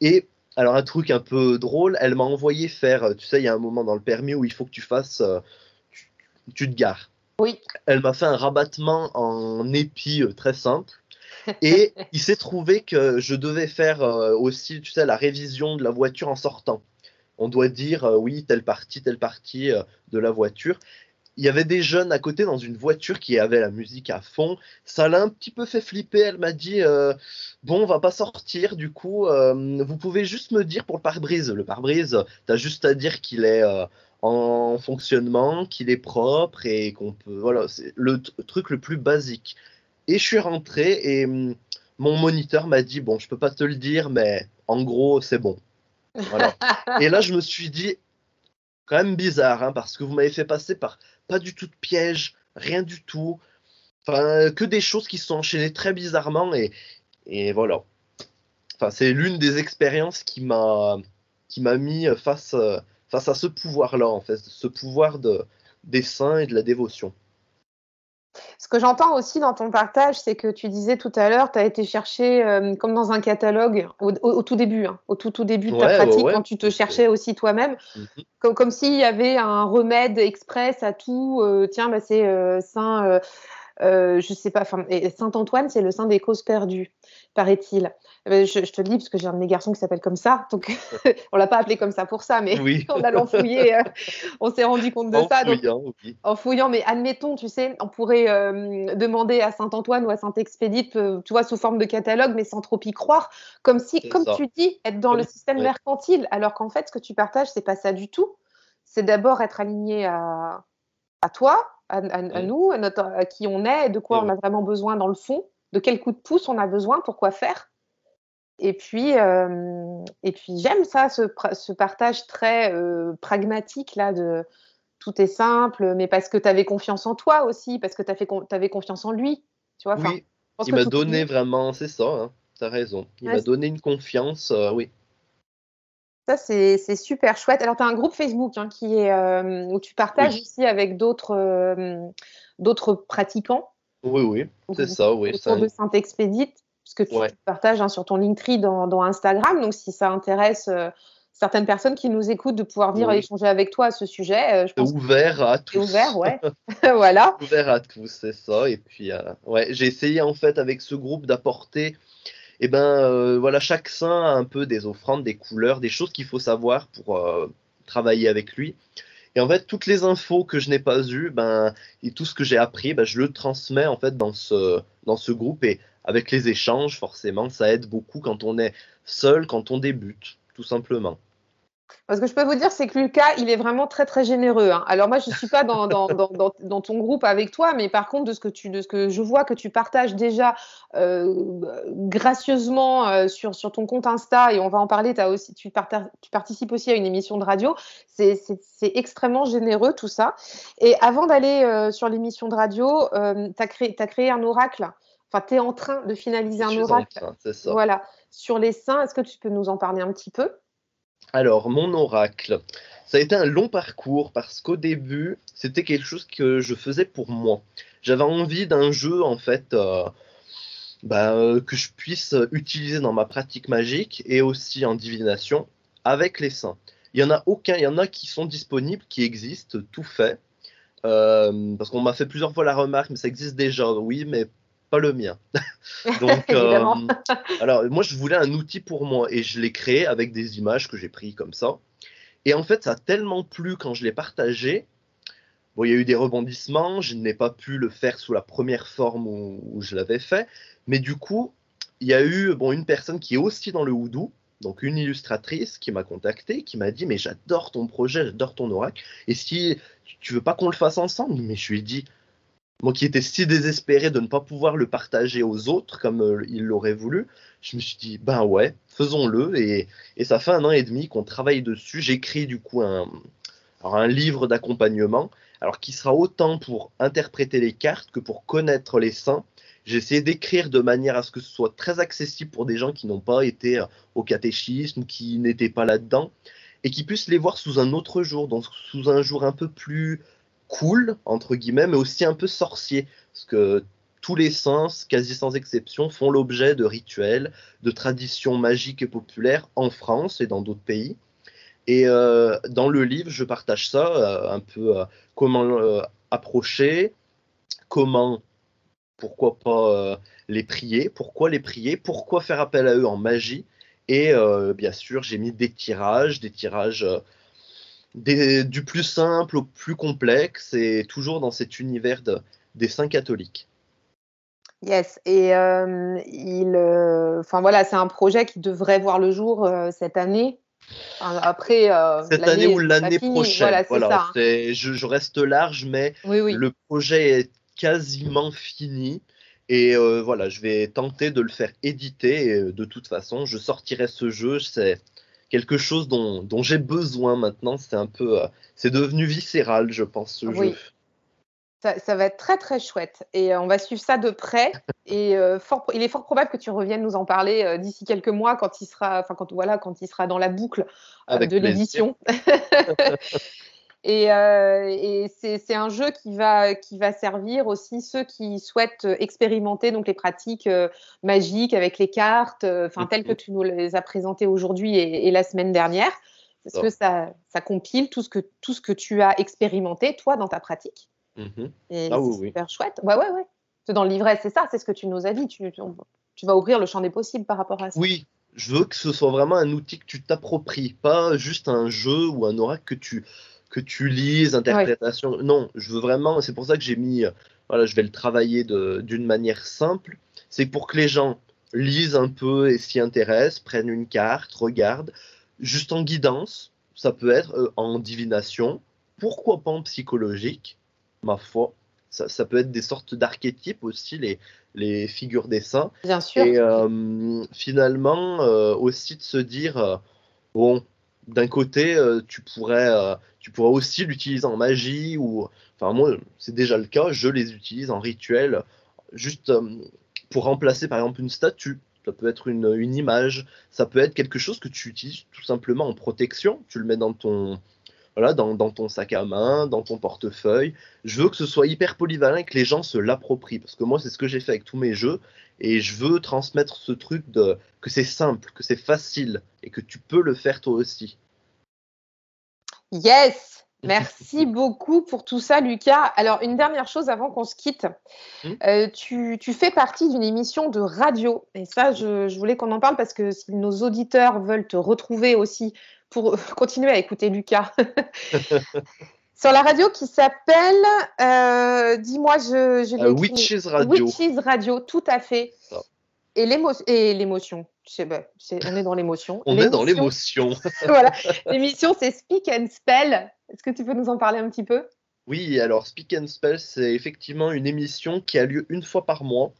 Et alors, un truc un peu drôle, elle m'a envoyé faire, tu sais, il y a un moment dans le permis où il faut que tu fasses, tu, tu te gares. Oui. Elle m'a fait un rabattement en épi euh, très simple. Et il s'est trouvé que je devais faire euh, aussi, tu sais, la révision de la voiture en sortant. On doit dire, euh, oui, telle partie, telle partie de la voiture. Il y avait des jeunes à côté dans une voiture qui avait la musique à fond. Ça l'a un petit peu fait flipper. Elle m'a dit, euh, bon, on va pas sortir. Du coup, euh, vous pouvez juste me dire pour le pare-brise. Le pare-brise, t'as juste à dire qu'il est euh, en fonctionnement, qu'il est propre et qu'on peut. Voilà, c'est le truc le plus basique. Et je suis rentré et hum, mon moniteur m'a dit Bon, je peux pas te le dire, mais en gros, c'est bon. Voilà. et là, je me suis dit Quand même bizarre, hein, parce que vous m'avez fait passer par pas du tout de piège, rien du tout. Enfin, que des choses qui se sont enchaînées très bizarrement et, et voilà. Enfin, c'est l'une des expériences qui m'a qui m'a mis face, euh, face à ce pouvoir-là, en fait, ce pouvoir de, des saints et de la dévotion. Ce que j'entends aussi dans ton partage, c'est que tu disais tout à l'heure, tu as été chercher, euh, comme dans un catalogue, au, au- au tout début, hein, au tout, tout début de ta Ouais, pratique, ouais. quand tu te cherchais aussi toi-même, Mhm. comme, comme s'il y avait un remède express à tout. euh, tiens, bah, c'est euh, Saint, euh, je sais pas, enfin, et Saint-Antoine, c'est le saint des causes perdues, paraît-il. Euh, Je, je te le dis parce que j'ai un de mes garçons qui s'appelle comme ça, donc on l'a pas appelé comme ça pour ça, mais Oui. en allant fouiller, euh, on s'est rendu compte de En ça. donc- fouillant, oui. en fouillant, mais admettons, tu sais, on pourrait euh, demander à Saint-Antoine ou à Saint-Expédite, euh, tu vois, sous forme de catalogue, mais sans trop y croire, comme si, comme ça. tu dis, être dans le système mercantile, alors qu'en fait, ce que tu partages, c'est pas ça du tout. C'est d'abord être aligné à, à toi, à, à- à Mm. nous, à, notre, à qui on est, de quoi Et on a vraiment besoin dans le fond, de quel coup de pouce on a besoin, pour quoi faire. Et puis, euh, et puis j'aime ça, ce, partage très euh, pragmatique là de tout est simple, mais parce que tu avais confiance en toi aussi, parce que tu avais confiance en lui. Tu vois, Oui, il m'a donné vraiment, c'est ça, hein, t'as raison. Il Ouais, m'a donné une confiance, euh, oui. Ça, c'est super chouette. Alors, tu as un groupe Facebook hein, qui est, euh, où tu partages Oui. aussi avec d'autres euh, d'autres pratiquants Oui, oui, c'est ça, oui. autour un- de Saint-Expédite, tu, Ouais. tu partages hein, sur ton Linktree dans, dans Instagram. Donc, si ça intéresse euh, certaines personnes qui nous écoutent de pouvoir venir Oui. échanger avec toi à ce sujet, je C'est pense que ouvert à tous. ouvert, ouais. voilà. Ouvert à tous, c'est ça. Et puis, ouais, j'ai essayé en fait avec ce groupe d'apporter et ben voilà, chaque saint a un peu des offrandes, des couleurs, des choses qu'il faut savoir pour travailler avec lui. Et en fait, toutes les infos que je n'ai pas eues, ben, et tout ce que j'ai appris, ben, je le transmets en fait dans ce, dans ce groupe. Et avec les échanges, forcément, ça aide beaucoup quand on est seul, quand on débute, tout simplement. Ce que je peux vous dire, c'est que Lucas, il est vraiment très très généreux. Hein. Alors moi, je ne suis pas dans, dans, dans, dans, ton groupe avec toi, mais par contre, de ce que, tu, de ce que je vois que tu partages déjà euh, gracieusement euh, sur, sur ton compte Insta, et on va en parler, as aussi, tu, tu participes aussi à une émission de radio, c'est extrêmement généreux tout ça. Et avant d'aller euh, sur l'émission de radio, tu as, créé, un oracle, enfin tu es en train de finaliser un oracle. ça. Voilà, sur les saints, est-ce que tu peux nous en parler un petit peu? Alors, mon oracle, ça a été un long parcours parce qu'au début, c'était quelque chose que je faisais pour moi. J'avais envie d'un jeu, en fait, euh, bah, euh, que je puisse utiliser dans ma pratique magique et aussi en divination avec les saints. Il y en a aucun, il y en a qui sont disponibles, qui existent, tout fait. Euh, parce qu'on m'a fait plusieurs fois la remarque, mais ça existe déjà, oui, mais le mien. Donc, euh, alors moi, je voulais un outil pour moi et je l'ai créé avec des images que j'ai prises comme ça. Et en fait, ça a tellement plu quand je l'ai partagé. Bon, il y a eu des rebondissements. Je n'ai pas pu le faire sous la première forme où, je l'avais fait. Mais du coup, il y a eu bon, une personne qui est aussi dans le houdou, donc une illustratrice qui m'a contacté, qui m'a dit mais j'adore ton projet, j'adore ton oracle. Et si tu veux pas qu'on le fasse ensemble Mais je lui ai dit moi qui étais si désespéré de ne pas pouvoir le partager aux autres comme euh, il l'aurait voulu, je me suis dit, ben ouais, faisons-le. Et, ça fait un an et demi qu'on travaille dessus. J'écris du coup un, un livre d'accompagnement, alors qui sera autant pour interpréter les cartes que pour connaître les saints. J'ai essayé d'écrire de manière à ce que ce soit très accessible pour des gens qui n'ont pas été euh, au catéchisme, qui n'étaient pas là-dedans, et qui puissent les voir sous un autre jour, donc sous un jour un peu plus cool, entre guillemets, mais aussi un peu sorcier. Parce que tous les sens, quasi sans exception, font l'objet de rituels, de traditions magiques et populaires en France et dans d'autres pays. Et euh, dans le livre, je partage ça, euh, un peu euh, comment approcher, comment, pourquoi pas les prier, pourquoi les prier, pourquoi faire appel à eux en magie. Et bien sûr, j'ai mis des tirages, des tirages du plus simple au plus complexe et toujours dans cet univers des saints catholiques. Yes, et euh, il, euh, enfin voilà, c'est un projet qui devrait voir le jour euh, cette année. après, cette année ou l'année prochaine. Voilà, je, reste large, mais le projet est quasiment fini. Et voilà, je vais tenter de le faire éditer. Et, de toute façon, je sortirai ce jeu. C'est quelque chose dont, j'ai besoin maintenant. C'est un peu, euh, c'est devenu viscéral, je pense, ce jeu. Ça, va être très très chouette et euh, on va suivre ça de près. Et euh, fort, il est fort probable que tu reviennes nous en parler d'ici quelques mois quand il sera, enfin quand voilà, quand il sera dans la boucle de l'édition. Euh, et, c'est un jeu qui va, qui va servir aussi ceux qui souhaitent expérimenter donc les pratiques euh, magiques avec les cartes, euh, enfin telles que tu nous les as présentées aujourd'hui et, la semaine dernière, parce que ça, ça compile tout ce, que, tout ce que tu as expérimenté toi dans ta pratique. Mm-hmm. Et ah c'est super chouette. Ouais, ouais, ouais. Dans le livret, c'est ça, c'est ce que tu nous as dit. Tu, tu, vas ouvrir le champ des possibles par rapport à ça. Oui, je veux que ce soit vraiment un outil que tu t'appropries, pas juste un jeu ou un oracle que tu que tu lises, interprétation. Non, je veux vraiment, c'est pour ça que j'ai mis, voilà, je vais le travailler d'une manière simple. C'est pour que les gens lisent un peu et s'y intéressent, prennent une carte, regardent, juste en guidance. Ça peut être euh, en divination, pourquoi pas en psychologique, ma foi. Ça, peut être des sortes d'archétypes aussi, les, les figures des saints. Bien sûr. Et euh, finalement, euh, aussi de se dire, bon, d'un côté, euh, tu, pourrais, euh, tu pourrais aussi l'utiliser en magie ou. Enfin, moi, c'est déjà le cas, je les utilise en rituel, juste euh, pour remplacer par exemple une statue. Ça peut être une, image, ça peut être quelque chose que tu utilises tout simplement en protection. Tu le mets dans ton, voilà, dans, ton sac à main, dans ton portefeuille. Je veux que ce soit hyper polyvalent et que les gens se l'approprient. Parce que moi, c'est ce que j'ai fait avec tous mes jeux. Et je veux transmettre ce truc de que c'est simple, que c'est facile et que tu peux le faire toi aussi. Yes, Merci beaucoup pour tout ça, Lucas. Alors, une dernière chose avant qu'on se quitte. Hmm? Euh, tu, fais partie d'une émission de radio. Et ça, je, voulais qu'on en parle parce que si nos auditeurs veulent te retrouver aussi pour continuer à écouter Lucas. Sur la radio qui s'appelle, euh, dis-moi, je, je euh, Witches Radio. Witches Radio, tout à fait. Et l'émotion, on est dans l'émotion. On est dans l'émotion. voilà. L'émission, c'est Speak and Spell. Est-ce que tu peux nous en parler un petit peu? Oui, alors Speak and Spell, c'est effectivement une émission qui a lieu une fois par mois,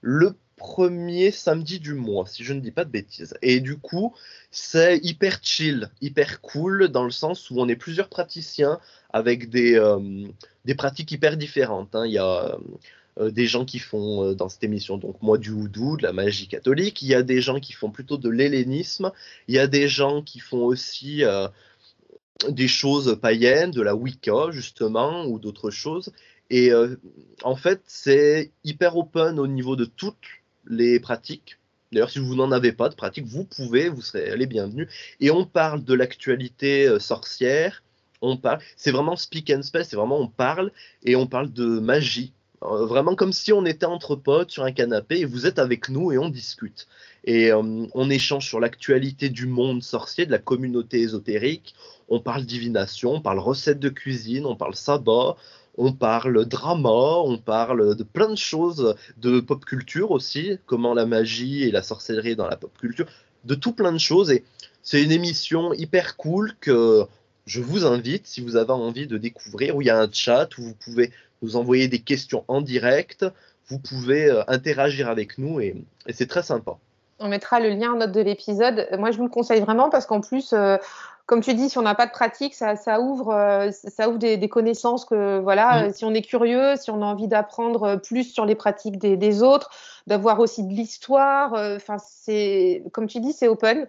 le premier samedi du mois, si je ne dis pas de bêtises. Et du coup, c'est hyper chill, hyper cool, dans le sens où on est plusieurs praticiens avec des, euh, des pratiques hyper différentes. Hein. Il y a euh, des gens qui font euh, dans cette émission, donc moi du houdou, de la magie catholique, il y a des gens qui font plutôt de l'hellénisme, il y a des gens qui font aussi des choses païennes, de la Wicca justement, ou d'autres choses. Et en fait, c'est hyper open au niveau de toutes les pratiques. D'ailleurs, si vous n'en avez pas de pratique, vous pouvez, vous serez les bienvenus. Et on parle de l'actualité sorcière. On parle, c'est vraiment speak and spell, c'est vraiment on parle et on parle de magie euh, vraiment comme si on était entre potes sur un canapé et vous êtes avec nous et on discute. Et euh, on échange sur l'actualité du monde sorcier, de la communauté ésotérique. On parle divination, on parle recettes de cuisine, on parle sabbat, on parle drama, on parle de plein de choses, de pop culture aussi, comment la magie et la sorcellerie dans la pop culture, de tout plein de choses. Et c'est une émission hyper cool que je vous invite, si vous avez envie de découvrir, où il y a un chat où vous pouvez nous envoyer des questions en direct. Vous pouvez euh, interagir avec nous et, c'est très sympa. On mettra le lien en note de l'épisode. Moi, je vous le conseille vraiment parce qu'en plus, euh, comme tu dis, si on n'a pas de pratique, ça, ouvre, euh, ça ouvre des, connaissances que, voilà, mm. si on est curieux, si on a envie d'apprendre plus sur les pratiques des, des autres, d'avoir aussi de l'histoire. Enfin, c'est, comme tu dis, c'est open.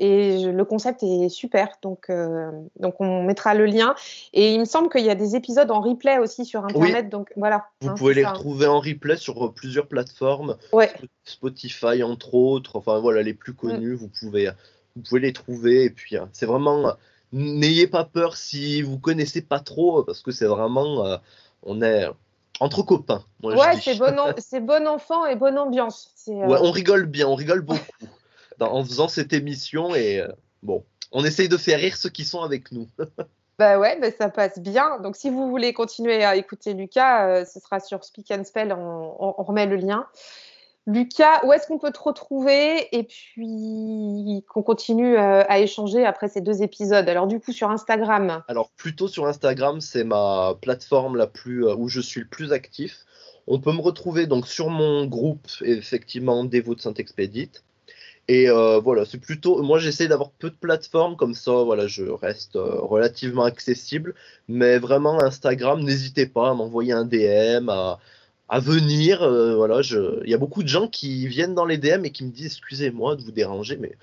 Et le concept est super, donc, euh, donc on mettra le lien. Et il me semble qu'il y a des épisodes en replay aussi sur Internet, donc voilà. Vous hein, pouvez les retrouver en replay sur euh, plusieurs plateformes, Spotify entre autres, enfin voilà les plus connues. Vous pouvez, vous pouvez les trouver. Et puis hein, c'est vraiment, n'ayez pas peur si vous connaissez pas trop, parce que c'est vraiment, euh, on est entre copains. ouais, c'est bon, bon enfant et bonne ambiance. Ouais, on rigole bien, on rigole beaucoup en faisant cette émission et euh, bon, on essaye de faire rire ceux qui sont avec nous. bah ouais, bah ça passe bien. Donc si vous voulez continuer à écouter Lucas, euh, ce sera sur Speak and Spell, on, remet le lien. Lucas, où est-ce qu'on peut te retrouver? Et puis qu'on continue euh, à échanger après ces deux épisodes Alors du coup sur Instagram. Alors plutôt sur Instagram, c'est ma plateforme la plus où je suis le plus actif. On peut me retrouver donc sur mon groupe effectivement Dévot de Saint-Expédite. Et euh, voilà, c'est plutôt. Moi, j'essaie d'avoir peu de plateformes comme ça. Voilà, je reste euh, relativement accessible. Mais vraiment, Instagram, n'hésitez pas à m'envoyer un DM, à, à venir. Euh, voilà, je... il y a beaucoup de gens qui viennent dans les DM et qui me disent excusez-moi de vous déranger, mais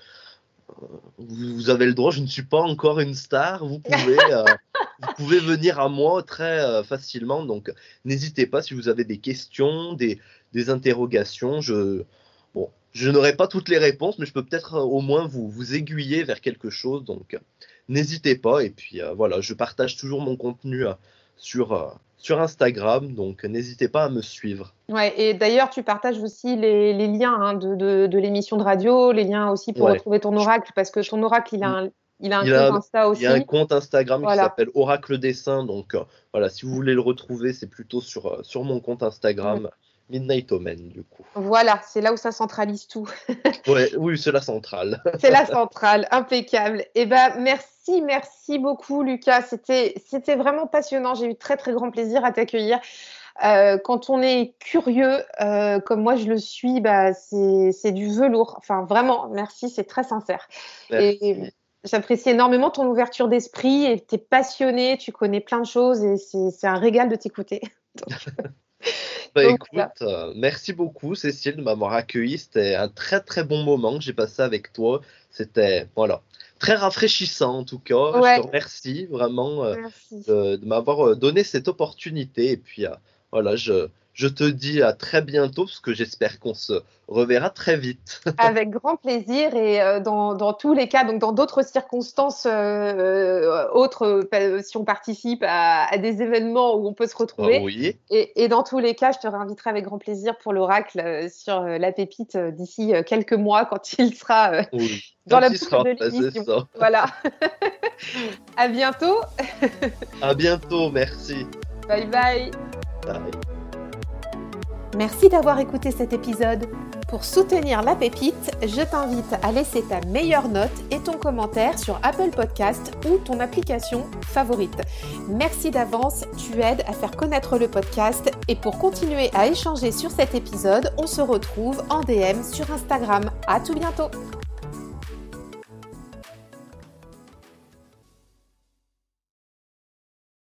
vous, avez le droit. Je ne suis pas encore une star. Vous pouvez. vous pouvez venir à moi très facilement. Donc, n'hésitez pas si vous avez des questions, des, des interrogations. Je, je n'aurai pas toutes les réponses, mais je peux peut-être euh, au moins vous, vous aiguiller vers quelque chose. Donc, euh, n'hésitez pas. Et puis, euh, voilà, je partage toujours mon contenu sur, sur Instagram. Donc, n'hésitez pas à me suivre. Ouais, et d'ailleurs, tu partages aussi les, liens hein, de, de, l'émission de radio, les liens aussi pour retrouver ton oracle, parce que ton oracle, il a un, il a un compte Insta aussi. Il y a un compte Instagram qui s'appelle Oracle Dessin. Donc, voilà, si vous voulez le retrouver, c'est plutôt sur, sur mon compte Instagram. Midnight Omen, du coup. Voilà, c'est là où ça centralise tout. ouais, oui, c'est la centrale. c'est la centrale, impeccable. Eh ben, merci, merci beaucoup, Lucas. C'était, c'était vraiment passionnant. J'ai eu très, très grand plaisir à t'accueillir. Euh, quand on est curieux, euh, comme moi je le suis, bah, c'est, du velours. Enfin, vraiment, merci, c'est très sincère. Et j'apprécie énormément ton ouverture d'esprit et tu es passionné, tu connais plein de choses et c'est, c'est un régal de t'écouter. Bah, écoute, euh, merci beaucoup Cécile de m'avoir accueilli. C'était un très très bon moment que j'ai passé avec toi. C'était voilà très rafraîchissant en tout cas. Je te remercie vraiment euh, de, m'avoir euh, donné cette opportunité. Et puis voilà, je, je te dis à très bientôt, parce que j'espère qu'on se reverra très vite. Avec grand plaisir et euh, dans, dans, tous les cas, donc dans d'autres circonstances euh, autres, si on participe à, des événements où on peut se retrouver. oui. et, et, dans tous les cas, je te réinviterai avec grand plaisir pour l'oracle sur la pépite d'ici quelques mois quand il sera dans la boucle de l'émission. Voilà. à bientôt. à bientôt, merci. Bye bye. Bye. Merci d'avoir écouté cet épisode. Pour soutenir la pépite, je t'invite à laisser ta meilleure note et ton commentaire sur Apple Podcast ou ton application favorite. Merci d'avance, tu aides à faire connaître le podcast et pour continuer à échanger sur cet épisode, on se retrouve en DM sur Instagram. À tout bientôt.